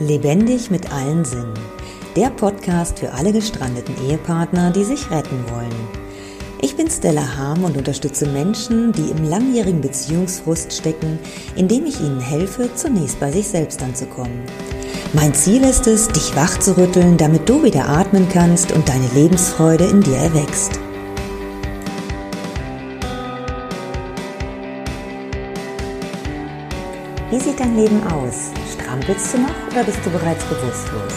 Lebendig mit allen Sinnen. Der Podcast für alle gestrandeten Ehepartner, die sich retten wollen. Ich bin Stella Harm und unterstütze Menschen, die im langjährigen Beziehungsfrust stecken, indem ich ihnen helfe, zunächst bei sich selbst anzukommen. Mein Ziel ist es, dich wach zu rütteln, damit du wieder atmen kannst und deine Lebensfreude in dir erwächst. Wie sieht dein Leben aus? Strampelst du noch oder bist du bereits bewusstlos?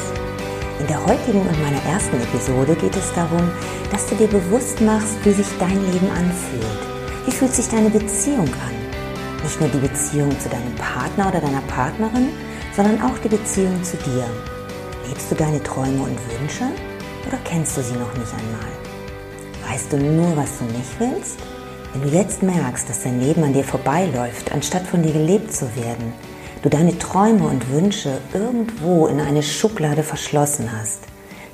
In der heutigen und meiner ersten Episode geht es darum, dass du dir bewusst machst, wie sich dein Leben anfühlt. Wie fühlt sich deine Beziehung an? Nicht nur die Beziehung zu deinem Partner oder deiner Partnerin, sondern auch die Beziehung zu dir. Lebst du deine Träume und Wünsche oder kennst du sie noch nicht einmal? Weißt du nur, was du nicht willst? Wenn du jetzt merkst, dass dein Leben an dir vorbeiläuft, anstatt von dir gelebt zu werden, du deine Träume und Wünsche irgendwo in eine Schublade verschlossen hast,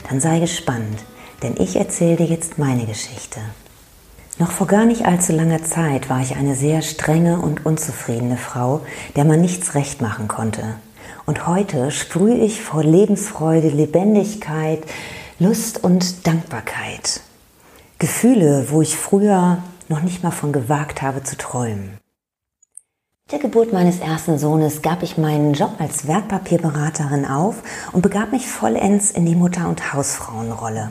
dann sei gespannt, denn ich erzähle dir jetzt meine Geschichte. Noch vor gar nicht allzu langer Zeit war ich eine sehr strenge und unzufriedene Frau, der man nichts recht machen konnte. Und heute sprühe ich vor Lebensfreude, Lebendigkeit, Lust und Dankbarkeit. Gefühle, wo ich früher noch nicht mal von gewagt habe zu träumen. Der Geburt meines ersten Sohnes gab ich meinen Job als Wertpapierberaterin auf und begab mich vollends in die Mutter- und Hausfrauenrolle.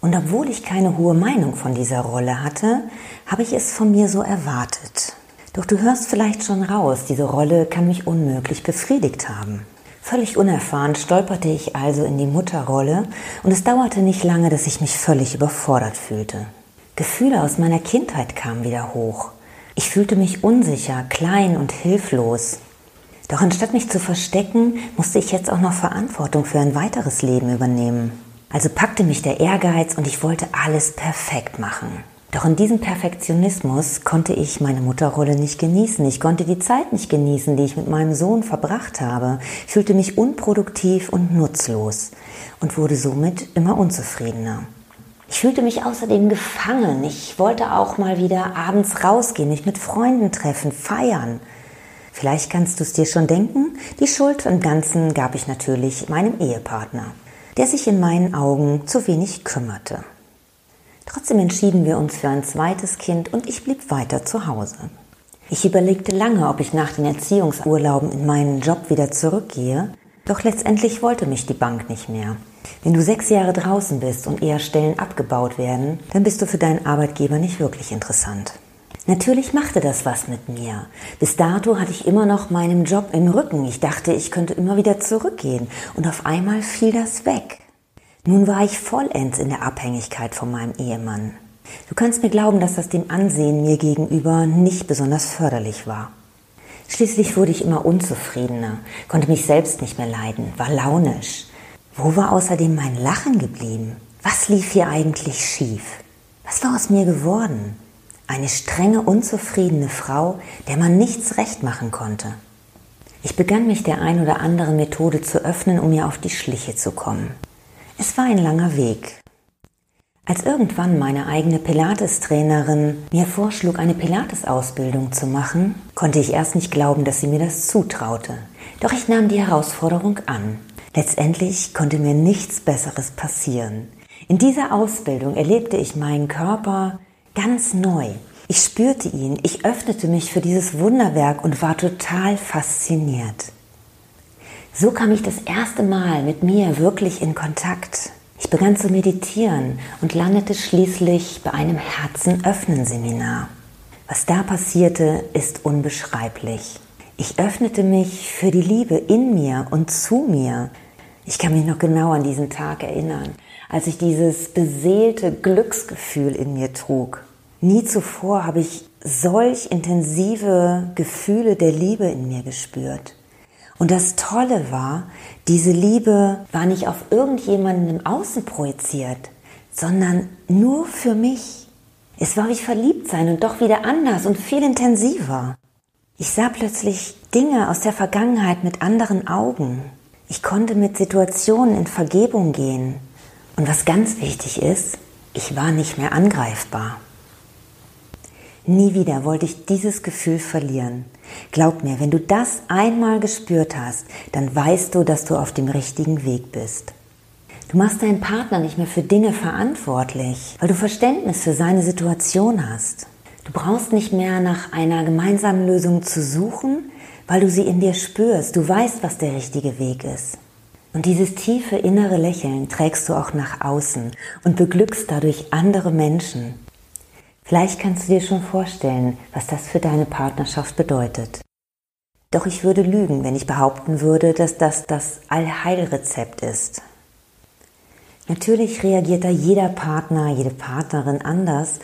Und obwohl ich keine hohe Meinung von dieser Rolle hatte, habe ich es von mir so erwartet. Doch du hörst vielleicht schon raus, diese Rolle kann mich unmöglich befriedigt haben. Völlig unerfahren stolperte ich also in die Mutterrolle und es dauerte nicht lange, dass ich mich völlig überfordert fühlte. Gefühle aus meiner Kindheit kamen wieder hoch. Ich fühlte mich unsicher, klein und hilflos. Doch anstatt mich zu verstecken, musste ich jetzt auch noch Verantwortung für ein weiteres Leben übernehmen. Also packte mich der Ehrgeiz und ich wollte alles perfekt machen. Doch in diesem Perfektionismus konnte ich meine Mutterrolle nicht genießen. Ich konnte die Zeit nicht genießen, die ich mit meinem Sohn verbracht habe. Ich fühlte mich unproduktiv und nutzlos und wurde somit immer unzufriedener. Ich fühlte mich außerdem gefangen. Ich wollte auch mal wieder abends rausgehen, mich mit Freunden treffen, feiern. Vielleicht kannst du es dir schon denken, die Schuld im Ganzen gab ich natürlich meinem Ehepartner, der sich in meinen Augen zu wenig kümmerte. Trotzdem entschieden wir uns für ein zweites Kind und ich blieb weiter zu Hause. Ich überlegte lange, ob ich nach den Erziehungsurlauben in meinen Job wieder zurückgehe, doch letztendlich wollte mich die Bank nicht mehr. Wenn du sechs Jahre draußen bist und eher Stellen abgebaut werden, dann bist du für deinen Arbeitgeber nicht wirklich interessant. Natürlich machte das was mit mir. Bis dato hatte ich immer noch meinen Job im Rücken. Ich dachte, ich könnte immer wieder zurückgehen. Und auf einmal fiel das weg. Nun war ich vollends in der Abhängigkeit von meinem Ehemann. Du kannst mir glauben, dass das dem Ansehen mir gegenüber nicht besonders förderlich war. Schließlich wurde ich immer unzufriedener, konnte mich selbst nicht mehr leiden, war launisch. Wo war außerdem mein Lachen geblieben? Was lief hier eigentlich schief? Was war aus mir geworden? Eine strenge, unzufriedene Frau, der man nichts recht machen konnte. Ich begann mich der ein oder anderen Methode zu öffnen, um mir auf die Schliche zu kommen. Es war ein langer Weg. Als irgendwann meine eigene Pilates-Trainerin mir vorschlug, eine Pilates-Ausbildung zu machen, konnte ich erst nicht glauben, dass sie mir das zutraute. Doch ich nahm die Herausforderung an Letztendlich konnte mir nichts Besseres passieren. In dieser Ausbildung erlebte ich meinen Körper ganz neu. Ich spürte ihn, ich öffnete mich für dieses Wunderwerk und war total fasziniert. So kam ich das erste Mal mit mir wirklich in Kontakt. Ich begann zu meditieren und landete schließlich bei einem Herzen-Öffnen-Seminar. Was da passierte, ist unbeschreiblich. Ich öffnete mich für die Liebe in mir und zu mir, ich kann mich noch genau an diesen Tag erinnern, als ich dieses beseelte Glücksgefühl in mir trug. Nie zuvor habe ich solch intensive Gefühle der Liebe in mir gespürt. Und das Tolle war, diese Liebe war nicht auf irgendjemanden im Außen projiziert, sondern nur für mich. Es war wie verliebt sein und doch wieder anders und viel intensiver. Ich sah plötzlich Dinge aus der Vergangenheit mit anderen Augen. Ich konnte mit Situationen in Vergebung gehen. Und was ganz wichtig ist, ich war nicht mehr angreifbar. Nie wieder wollte ich dieses Gefühl verlieren. Glaub mir, wenn du das einmal gespürt hast, dann weißt du, dass du auf dem richtigen Weg bist. Du machst deinen Partner nicht mehr für Dinge verantwortlich, weil du Verständnis für seine Situation hast. Du brauchst nicht mehr nach einer gemeinsamen Lösung zu suchen, weil du sie in dir spürst. Du weißt, was der richtige Weg ist. Und dieses tiefe innere Lächeln trägst du auch nach außen und beglückst dadurch andere Menschen. Vielleicht kannst du dir schon vorstellen, was das für deine Partnerschaft bedeutet. Doch ich würde lügen, wenn ich behaupten würde, dass das das Allheilrezept ist. Natürlich reagiert da jeder Partner, jede Partnerin anders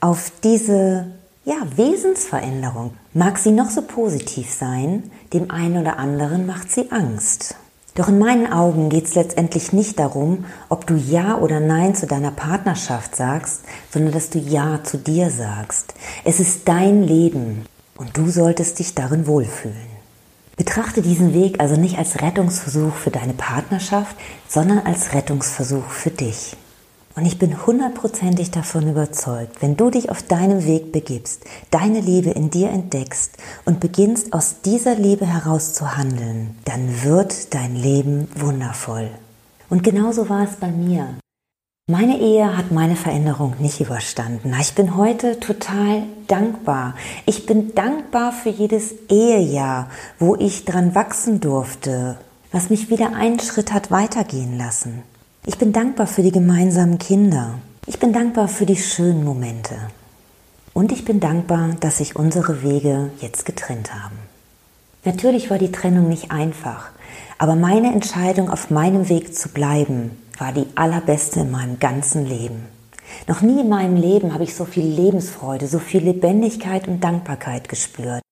auf diese ja, Wesensveränderung. Mag sie noch so positiv sein, dem einen oder anderen macht sie Angst. Doch in meinen Augen geht es letztendlich nicht darum, ob du Ja oder Nein zu deiner Partnerschaft sagst, sondern dass du Ja zu dir sagst. Es ist dein Leben und du solltest dich darin wohlfühlen. Betrachte diesen Weg also nicht als Rettungsversuch für deine Partnerschaft, sondern als Rettungsversuch für dich. Und ich bin hundertprozentig davon überzeugt, wenn du dich auf deinem Weg begibst, deine Liebe in dir entdeckst und beginnst aus dieser Liebe heraus zu handeln, dann wird dein Leben wundervoll. Und genauso war es bei mir. Meine Ehe hat meine Veränderung nicht überstanden. Ich bin heute total dankbar. Ich bin dankbar für jedes Ehejahr, wo ich dran wachsen durfte, was mich wieder einen Schritt hat weitergehen lassen. Ich bin dankbar für die gemeinsamen Kinder. Ich bin dankbar für die schönen Momente. Und ich bin dankbar, dass sich unsere Wege jetzt getrennt haben. Natürlich war die Trennung nicht einfach, aber meine Entscheidung, auf meinem Weg zu bleiben, war die allerbeste in meinem ganzen Leben. Noch nie in meinem Leben habe ich so viel Lebensfreude, so viel Lebendigkeit und Dankbarkeit gespürt.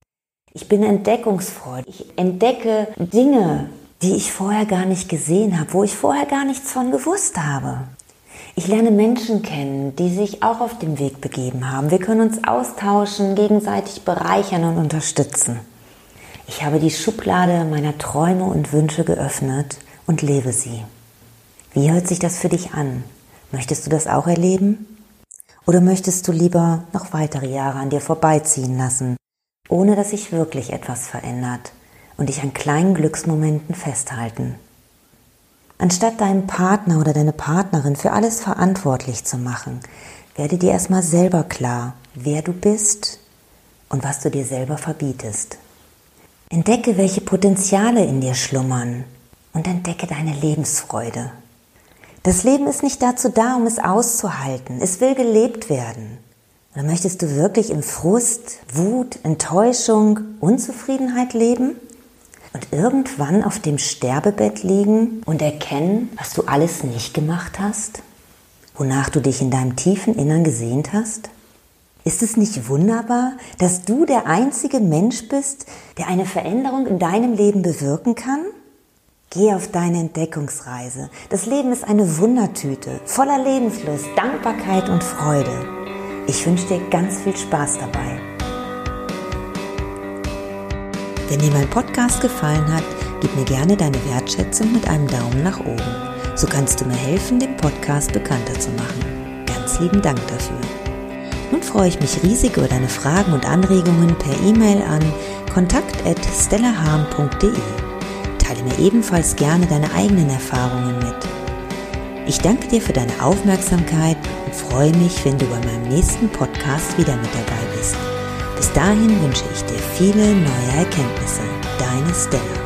Ich bin entdeckungsfreudig. Ich entdecke Dinge, die ich vorher gar nicht gesehen habe, wo ich vorher gar nichts von gewusst habe. Ich lerne Menschen kennen, die sich auch auf dem Weg begeben haben. Wir können uns austauschen, gegenseitig bereichern und unterstützen. Ich habe die Schublade meiner Träume und Wünsche geöffnet und lebe sie. Wie hört sich das für dich an? Möchtest du das auch erleben? Oder möchtest du lieber noch weitere Jahre an dir vorbeiziehen lassen, ohne dass sich wirklich etwas verändert? Und dich an kleinen Glücksmomenten festhalten. Anstatt deinem Partner oder deine Partnerin für alles verantwortlich zu machen, werde dir erstmal selber klar, wer du bist und was du dir selber verbietest. Entdecke, welche Potenziale in dir schlummern und entdecke deine Lebensfreude. Das Leben ist nicht dazu da, um es auszuhalten. Es will gelebt werden. Oder möchtest du wirklich im Frust, Wut, Enttäuschung, Unzufriedenheit leben? Und irgendwann auf dem Sterbebett liegen und erkennen, was du alles nicht gemacht hast, wonach du dich in deinem tiefen Innern gesehnt hast? Ist es nicht wunderbar, dass du der einzige Mensch bist, der eine Veränderung in deinem Leben bewirken kann? Geh auf deine Entdeckungsreise. Das Leben ist eine Wundertüte, voller Lebenslust, Dankbarkeit und Freude. Ich wünsche dir ganz viel Spaß dabei. Wenn dir mein Podcast gefallen hat, gib mir gerne deine Wertschätzung mit einem Daumen nach oben. So kannst du mir helfen, den Podcast bekannter zu machen. Ganz lieben Dank dafür. Nun freue ich mich riesig über deine Fragen und Anregungen per E-Mail an kontakt.stellaharm.de. Teile mir ebenfalls gerne deine eigenen Erfahrungen mit. Ich danke dir für deine Aufmerksamkeit und freue mich, wenn du bei meinem nächsten Podcast wieder mit dabei bist. Bis dahin wünsche ich dir viele neue Erkenntnisse. Deine Stella.